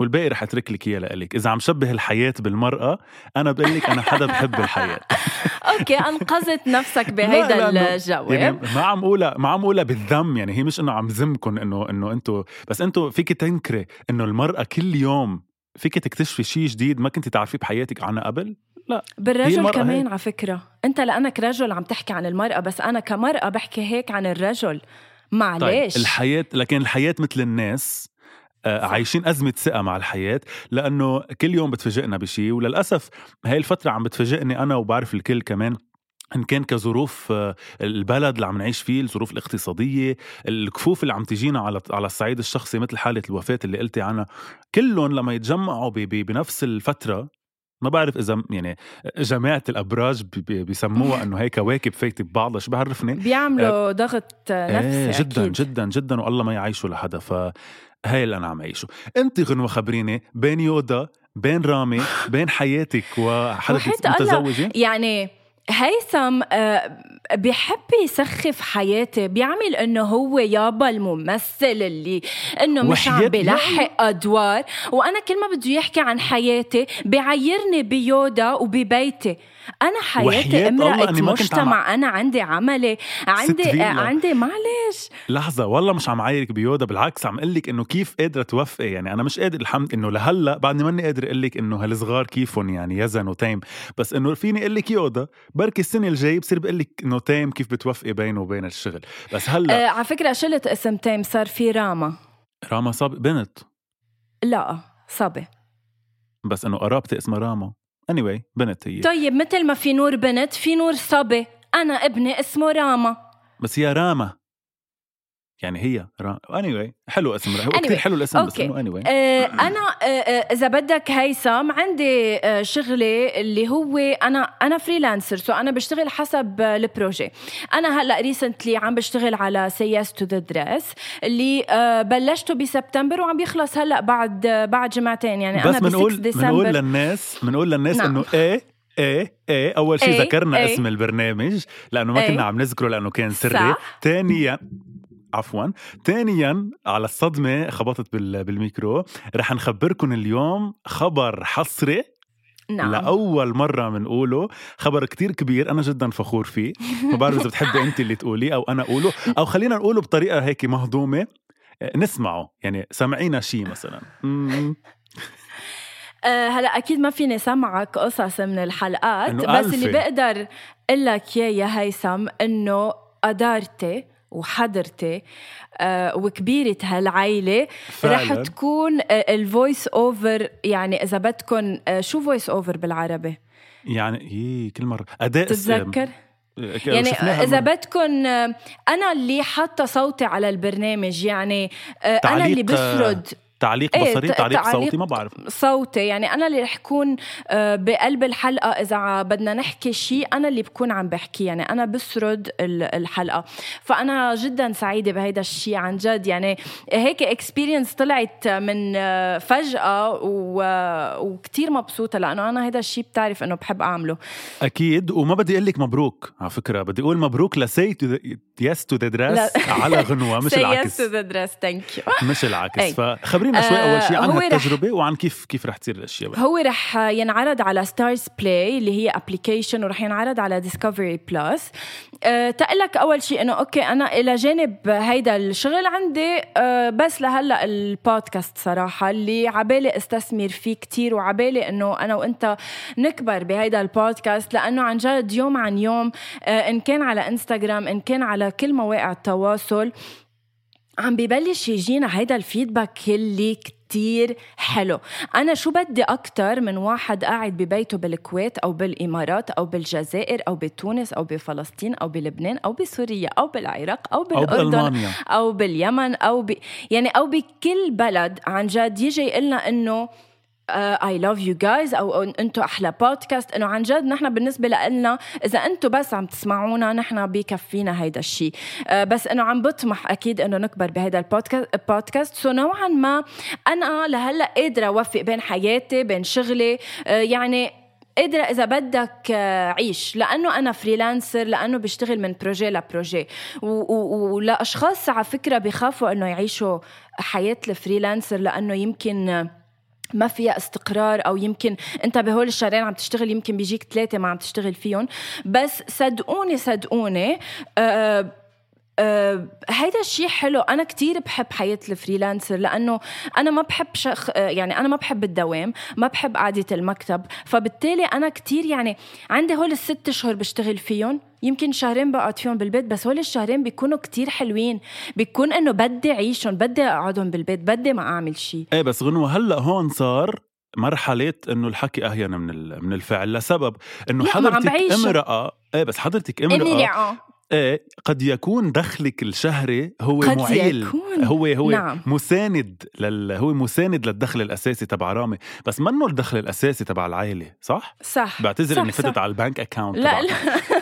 والباقي رح أترك لك إياه لك إذا عم شبه الحياة بالمرأة أنا بقول لك أنا حدا بحب الحياة. أوكي أنقذت نفسك بهيدا الجو. يعني ما عم أقولها ما عم أقولها بالذم يعني هي مش إنه عم ذمكم إنه إنه أنتم بس أنتم فيك تنكري إنه المرأة كل يوم فيك تكتشفي شيء جديد ما كنت تعرفيه بحياتك عنها قبل؟ لا. بالرجل كمان على فكرة. أنت لأنك رجل عم تحكي عن المرأة بس أنا كمرأة بحكي هيك عن الرجل. معلش طيب الحياة لكن الحياة مثل الناس عايشين أزمة ثقة مع الحياة لأنه كل يوم بتفاجئنا بشيء وللأسف هاي الفترة عم بتفاجئني أنا وبعرف الكل كمان إن كان كظروف آه، البلد اللي عم نعيش فيه الظروف الاقتصادية الكفوف اللي عم تجينا على على الصعيد الشخصي مثل حالة الوفاة اللي قلتي عنها كلهم لما يتجمعوا بنفس الفترة ما بعرف إذا يعني جماعة الأبراج بيسموها إنه هي كواكب فايتة ببعضها شو بعرفني بيعملوا أه ضغط نفسي إيه جدا أكيد. جدا جدا والله ما يعيشوا لحدا ف هاي اللي أنا عم عيشه أنت غنوة خبريني بين يودا بين رامي بين حياتك وحدا متزوجة؟ يعني هيثم آه، بيحب يسخف حياتي بيعمل إنه هو يابا الممثل اللي إنه مش عم بيلحق أدوار. وأنا كل ما بده يحكي عن حياتي بيعيرني بيودا وببيتي أنا حياتي امرأة مجتمع أنا عندي عملي عندي عندي معلش. لحظة والله مش عم عايرك بيودا بالعكس عم أقول لك إنه كيف قادرة توفقي يعني أنا مش قادر الحمد إنه لهلأ بعدني ماني قادر أقول لك إنه هالصغار كيفهم يعني يزن وتيم. بس إنه فيني أقول لك يودا؟ بركي السنة الجاي بصير بقول لك إنه تيم كيف بتوفقي بينه وبين الشغل. بس هلأ آه على فكرة شلت اسم تيم صار في راما. راما صبي بنت؟ لا صبي بس إنه قرابتي اسمها راما. Anyway بنت هي. طيب مثل ما في نور بنت في نور صبي أنا ابني اسمه راما. بس هي راما. يعني هي اني anyway حلو اسم هو anyway. كثير حلو الاسم أوكي. بس انه anyway. آه أنا آه, آه، إذا بدك هيثم عندي آه شغلي اللي هو أنا أنا freelancer so أنا بشتغل حسب ال projet أنا هلأ recently عم بشتغل على Say Yes to the Dress اللي آه بلشته بسبتمبر وعم يخلص هلأ بعد بعد جمعتين يعني بس أنا بنقول بنقول للناس بنقول للناس نعم. إنه إيه إيه إيه أول شيء ذكرنا إيه اسم البرنامج لأنه ما إيه كنا عم نذكره لأنه كان سري ثانيا عفوا. ثانيا على الصدمة خبطت بالميكرو. رح نخبركم اليوم خبر حصري نعم. لأول مرة بنقوله خبر كتير كبير أنا جدا فخور فيه. ما بعرف إذا بتحبي أنت اللي تقوليه أو أنا أقوله. أو خلينا نقوله بطريقة هيك مهضومة. نسمعه. يعني سمعينا شيء مثلا. أه هلأ أكيد ما فيني سمعك قصص من الحلقات. بس اللي بقدر أقول لك يا هيثم إنه قدرتي وحضرتي آه وكبيرة هالعيلة رح تكون آه ال voice over يعني إذا بدكم آه شو voice over بالعربي؟ يعني هي كل مرة أداء تتذكر؟ يعني إذا بدكم أنا اللي حاطة صوتي على البرنامج يعني أنا اللي بسرد تعليق بصري ت- تعليق, تعليق صوتي ما بعرف. صوتي. يعني أنا اللي رح كون آه، بقلب الحلقة إذا بدنا نحكي شيء أنا اللي بكون عم بحكي يعني أنا بسرد ال- الحلقة. فأنا جدا سعيدة بهيدا الشيء عن جد. يعني هيك اكسبيرينس طلعت من آه، فجأة و- وكتير مبسوطة لأنه أنا هيدا الشيء بتعرف إنه بحب أعمله. أكيد. وما بدي أقول لك مبروك على فكرة. بدي أقول مبروك ل Say to Yes to the Dress. على غنوة مش العكس. to the dress. Thank you. مش العكس. أي. فخبرينا شوي أول شيء آه، عن هالتجربه وعن كيف كيف رح تصير الأشياء بقى. هو رح ينعرض على ستارز بلاي اللي هي application ورح ينعرض على ديسكفري بلس أه تقلك أول شيء إنه أوكي أنا إلى جانب هيدا الشغل عندي أه بس لهلأ البودكاست صراحة اللي عبالي أستثمر فيه كتير وعبالي إنه أنا وإنت نكبر بهيدا البودكاست لأنه عن جد يوم عن يوم أه إن كان على انستغرام إن كان على كل مواقع التواصل عم ببلش يجينا هيدا الفيدباك اللي كتير حلو. أنا شو بدي أكتر من واحد قاعد ببيته بالكويت أو بالإمارات أو بالجزائر أو بتونس أو بفلسطين أو بلبنان أو بسوريا أو بالعراق أو أو بالأردن بألمانيا. أو باليمن أو ب... يعني أو بكل بلد. عن جد يجي يقلنا إنه I love you guys أو أنتم أحلى بودكاست إنه عن جد نحن بالنسبة لنا إذا أنتم بس عم تسمعونا نحن بكفينا هيدا الشيء آه، بس إنه عم بطمح أكيد إنه نكبر بهيدا ال podcast podcast so نوعا ما أنا لهلأ قادرة أوفق بين حياتي بين شغلي. آه، يعني قادرة إذا بدك آه، عيش. لأنه أنا freelancer لأنه بشتغل من projet ل projet ولأشخاص على فكرة بخافوا إنه يعيشوا حياة ال freelancer لأنه يمكن ما فيها استقرار أو يمكن انت بهول الشهرين عم تشتغل يمكن بيجيك ثلاثة ما عم تشتغل فيهم. بس صدقوني صدقوني آه آه هيدا الشيء حلو. أنا كتير بحب حياة ال freelancer لأنه أنا ما بحب شخ يعني أنا ما بحب الدوام ما بحب قعدة المكتب. فبالتالي أنا كتير يعني عندي هول الست اشهر بشتغل فيهم. يمكن شهرين بقعد فيهم بالبيت بس هول الشهرين بيكونوا كتير حلوين. بيكون إنه بدي اعيشهم بدي أقعدهم بالبيت بدي ما أعمل شيء إيه بس غنوة هلأ هون صار مرحلة إنه الحكي أهين من من الفعل لسبب. إنه حضرتك. امرأة إيه بس حضرتك امرأة إيه قد يكون دخلك الشهري هو قد معيل. يكون. هو هو نعم. مساند لل هو مساند للدخل الأساسي تبع رامي. بس منه الدخل الأساسي تبع العائلة صح؟ صح. بعتذر صح، إني. فتت على البنك اكاونت لا. لا.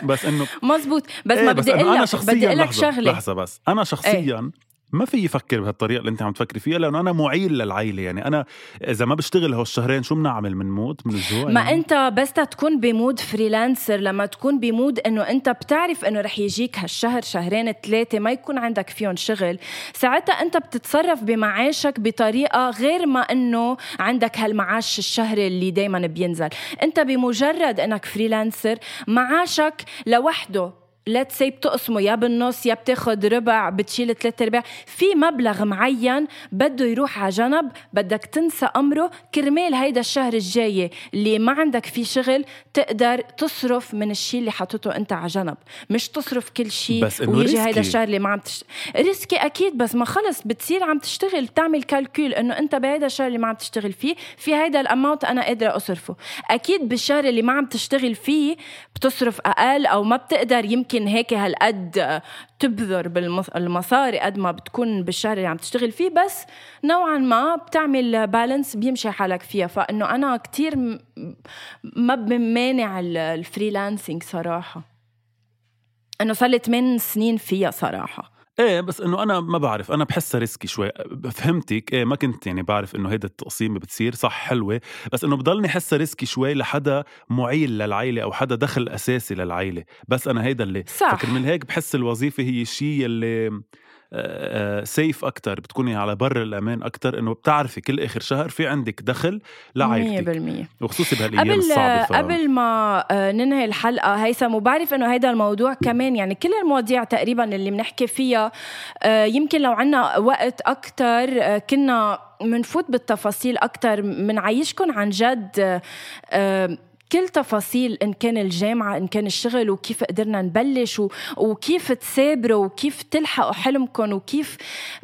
بس إنه مزبوط بس إيه ما بدي أقول لك بدي أقول لك شغلة. لحظة بس. أنا شخصيا ما في أفكر بهالطريقة اللي انت عم تفكري فيها لأنه أنا معيل للعائله يعني أنا إذا ما بشتغل هالشهرين شو بنعمل؟ بنموت؟ من الجوع ما يعني؟ أنت بس تكون ب mood freelancer لما تكون ب mood إنه أنت بتعرف إنه رح يجيك هالشهر شهرين ثلاثة ما يكون عندك فيهم شغل. ساعتها أنت بتتصرف بمعاشك بطريقة غير ما إنه عندك هالمعاش الشهري اللي دايما بينزل. أنت بمجرد إنك freelancer معاشك لوحده let's say بتقسمه يا بالنص يا بتاخد ربع بتشيل ثلاث أرباع. في مبلغ معين بده يروح على جنب بدك تنسى أمره. كرمال هيدا الشهر الجاي اللي ما عندك فيه شغل تقدر تصرف من الشيء اللي حطيته أنت على جنب. مش تصرف كل شيء ويجي. هيدا الشهر اللي ما عم تشت... risky أكيد بس ما خلص بتصير عم تشتغل. تعمل calcul إنه أنت بهيدا الشهر اللي ما عم تشتغل فيه في هيدا ال amount أنا قادرة أصرفه. أكيد بالشهر اللي ما عم تشتغل فيه بتصرف أقل أو ما بتقدر يمكن هيك هالقد تبذر بالمصاري قد ما بتكون بالشهر اللي عم تشتغل فيه بس نوعا ما بتعمل balance بيمشي حالك فيها. فإنه أنا كتير ما بمانع ال- ال freelancing صراحة. إنه صار لي 8 سنين فيها صراحة. إيه بس إنه أنا ما بعرف أنا بحسها risky شوي. فهمتك إيه ما كنت يعني بعرف إنه هيدا التقسيمه بتصير. صح حلوة. بس إنه بضلني حسها ريسكي شوي لحدا معيل للعيلة أو حدا دخل أساسي للعيلة. بس أنا هيدا اللي صح. فكرمال هيك بحس الوظيفة هي الشيء اللي سيف أكتر بتكوني على بر الأمان أكتر إنه بتعرفي كل آخر شهر في عندك دخل لعائلتك. 100% وخصوصي بهالأيام قبل الصعبة ف... قبل ما آه، ننهي الحلقة هيثم وبعرف إنه هيدا الموضوع كمان يعني كل المواضيع تقريبا اللي بنحكي فيها آه، يمكن لو عنا وقت أكثر كنا منفوت بالتفاصيل أكثر منعيشكم عن جد آه، آه، كل تفاصيل إن كان الجامعة إن كان الشغل وكيف قدرنا نبلش وكيف تثابروا وكيف تلحقوا حلمكم وكيف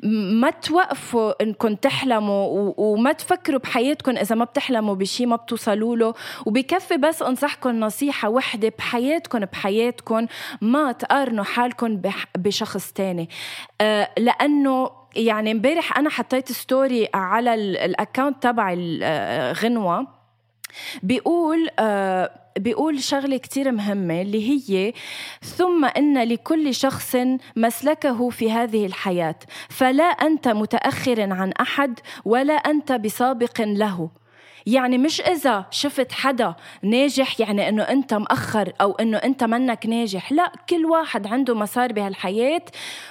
ما توقفوا إنكم تحلموا وما تفكروا بحياتكم إذا ما بتحلموا بشيء ما بتوصلوا له. وبكفي بس أنصحكم نصيحة وحدة بحياتكم بحياتكم ما تقارنوا حالكم بشخص تاني. آه، لأنه يعني إمبارح أنا حطيت story على ال account تبع الغنوه بيقول آه بيقول شغلة كتير مهمة اللي هي ثم إن لكل شخص مسلكه في هذه الحياة فلا أنت متأخر عن أحد ولا أنت بسابق له. يعني مش إذا شفت حدا ناجح يعني إنه أنت مأخر أو إنه أنت منك ناجح لا كل واحد عنده مسار بهالحياة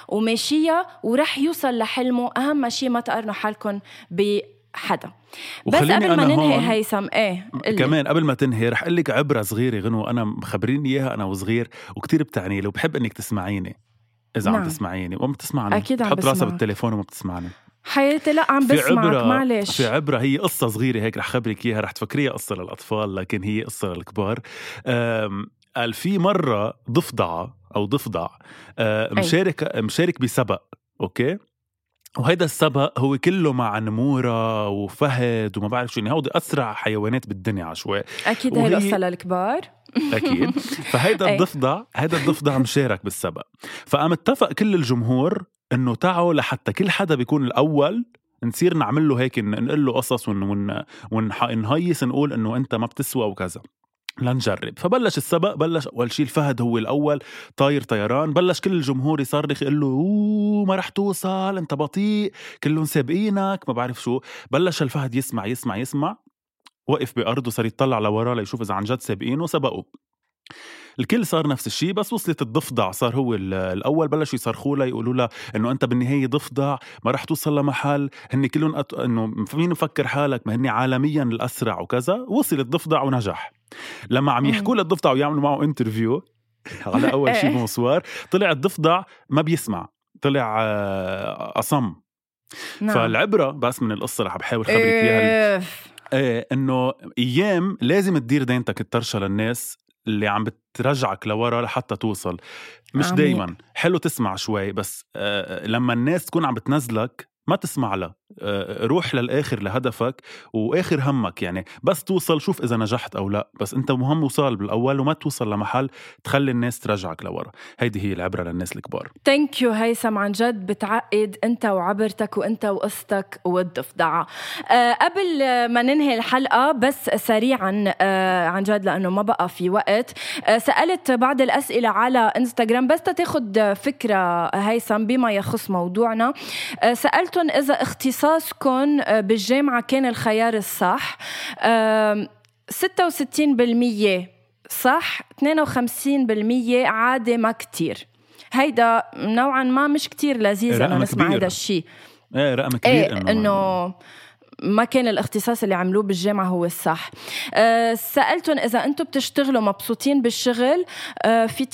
وماشية ورح يوصل لحلمه. أهم شيء ما تقارنوا حالكم بحدا بس قبل ما ننهي هيثم إيه قلي. كمان قبل ما تنهي رح أقول لك عبرة صغيرة غنو أنا مخبريني إياها أنا وصغير وكتير بتعني لي وبحب إنك تسمعيني إذا نعم. عم تسمعيني وما بتسمعني. أكيد عم تحط راسها بالتليفون وما بتسمعني. حياتي لا عم بسمعك معلش. في عبرة هي قصة صغيرة هيك رح خبرك إياها رح تفكريها قصة للأطفال لكن هي قصة للكبار. قال في مرة ضفدعة أو ضفدع مشارك مشارك بسبق أوكي؟ وهيدا السبق هو كله مع نمورة وفهد وما بعرف شو يعني هودي أسرع حيوانات بالدنيا عشوائي. أكيد هي القصة للكبار. أكيد. فهيدا الضفدع هيدا الضفدع مشارك بالسبق. فقام اتفق كل الجمهور إنه تعوا لحتى كل حدا بيكون الأول نصير نعمل له هيك نقول له قصص ون ونهيص نقول إنه أنت ما بتسوى وكذا. لنجرب. فبلش السبق بلش أول شيء الفهد هو الأول طاير طيران بلش كل الجمهور يصرخ يقول له ما رح توصل أنت بطيء كلهم سابقينك ما بعرف شو. بلش الفهد يسمع يسمع يسمع وقف بأرضه صار يطلع لوراه ليشوف إذا عن جد سابقينه سبقوا الكل صار نفس الشيء بس وصلت الضفدع. صار هو الأول بلشوا يصرخوا له يقولوا له إنه أنت بالنهاية ضفدع ما رح توصل لمحل. هن كلهم أت... إنه مين مفكر حالك؟ ما هن عالميا الأسرع وكذا. وصل الضفدع ونجح. لما عم يحكوا للضفدع ويعملوا معه انترفيو على أول شيء بمصوار طلع الضفدع ما بيسمع. طلع آه، أصم. نعم. فالعبرة بس من القصة رح بحاول خبرك إياها. إيه. إنه أيام لازم تدير دينتك الطرشه للناس. اللي عم بترجعك لورا لحتى توصل. مش دايما. حلو تسمع شوي بس آه لما الناس تكون عم بتنزلك ما تسمع لها. روح للآخر لهدفك وآخر همك يعني بس توصل شوف إذا نجحت أو لا بس أنت مهم وصال بالأول وما توصل لمحل تخلي الناس ترجعك لورا. هيدي هي العبرة للناس الكبار. thank you هيثم عن جد بتعقد أنت وعبرتك وأنت وقصتك والضفدعة. أه قبل ما ننهي الحلقة بس سريعا أه عن جد لأنه ما بقى في وقت أه سألت بعض الأسئلة على إنستغرام بس تاخذ فكرة هيثم بما يخص موضوعنا. أه سالتهم إذا اختصار اختصاصكم آه، بالجامعة كان الخيار الصح. 66% صح 52% عادي ما كتير. هيدا نوعا ما مش كتير لذيذ انه نسمع هذا الشيء إيه رقم كبير إيه إنه ما كان الاختصاص اللي عملوه بالجامعة هو الصح. أه سألتهم إذا أنتم بتشتغلوا مبسوطين بالشغل أه في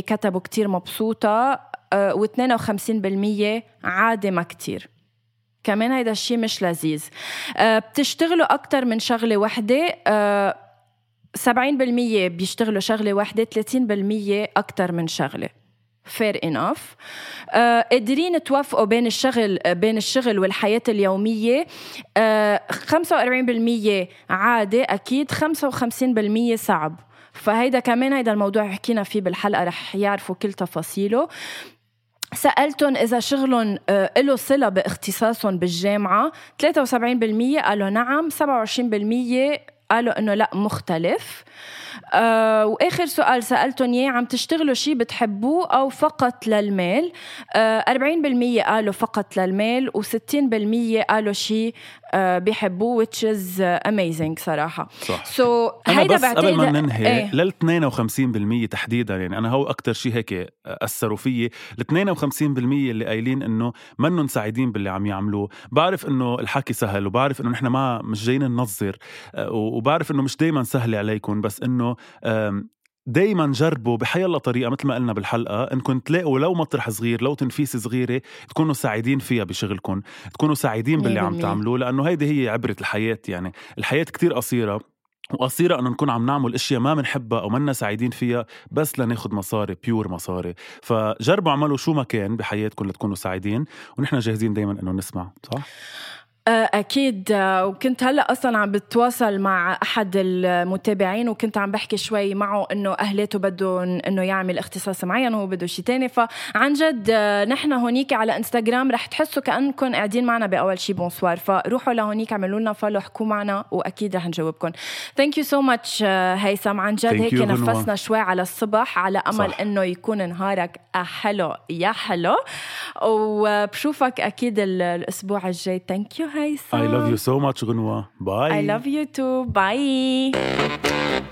48% كتبوا كتير مبسوطة أه و52% عادي ما كتير. كمان هيدا الشيء مش لذيذ. أه بتشتغلوا أكتر من شغلة وحدة أه 70% بيشتغلوا شغلة واحدة 30% أكتر من شغلة. Fair enough. آه قادرين توافقوا بين الشغل بين الشغل والحياة اليومية. آه 45% عادي أكيد 55% صعب. فهيدا كمان هيدا الموضوع حكينا فيه بالحلقة رح يعرفوا كل تفاصيله. سألتهم إذا شغلهم آه، له صلة باختصاصهم بالجامعة. 73% قالوا نعم 27% قالوا إنه لا مختلف. آه وآخر سؤال سالتهم إياه عم تشتغلوا شيء بتحبوه أو فقط للمال؟ آه 40% قالوا فقط للمال و60% قالوا آه بيحبوه which is amazing صراحة. صح. سو so, أنا هيدا بس قبل ما ننهي إيه؟ لل 52% تحديدا يعني أنا هو أكثر شيء هيك أثروا فيي. ال 52% اللي قايلين إنه منهم سعيدين باللي عم يعملوه. بعرف إنه الحكي سهل وبعرف إنه نحن ما مش جايين ننظر آه، وبعرف إنه مش دائما سهل عليكم بس إنه دايما جربوا بحيالله طريقة مثل ما قلنا بالحلقة انكم تلاقوا لو مطرح صغير لو تنفيس صغيرة تكونوا سعيدين فيها بشغلكم تكونوا سعيدين باللي عم تعملوه لأنه هيدي هي عبرة الحياة يعني. الحياة كتير قصيرة وقصيرة إنه نكون عم نعمل أشياء ما بنحبها أو منا سعيدين فيها بس لناخد مصاري pure مصاري. فجربوا اعملوا شو ما كان بحياتكم لتكونوا سعيدين ونحن جاهزين دايما إنه نسمع صح؟ أكيد. آه، وكنت هلأ أصلا عم بتواصل مع أحد المتابعين وكنت عم بحكي شوي معه إنه أهله بدهم إنه يعمل اختصاص معين وهو بده شيء ثاني فعن جد آه، نحن هونيك على إنستغرام رح تحسوا كأنكم قاعدين معنا بأول شيء bonsoir فروحوا لهونيك اعملوا لنا follow احكوا معنا وأكيد رح نجاوبكم. thank you so much هيثم. عن جد هيك نفسنا شوي على الصبح على أمل إنه يكون نهارك حلو يا حلو. وبشوفك أكيد الأسبوع الجاي. thank you I love you so much, Renoir. Bye. I love you too. Bye.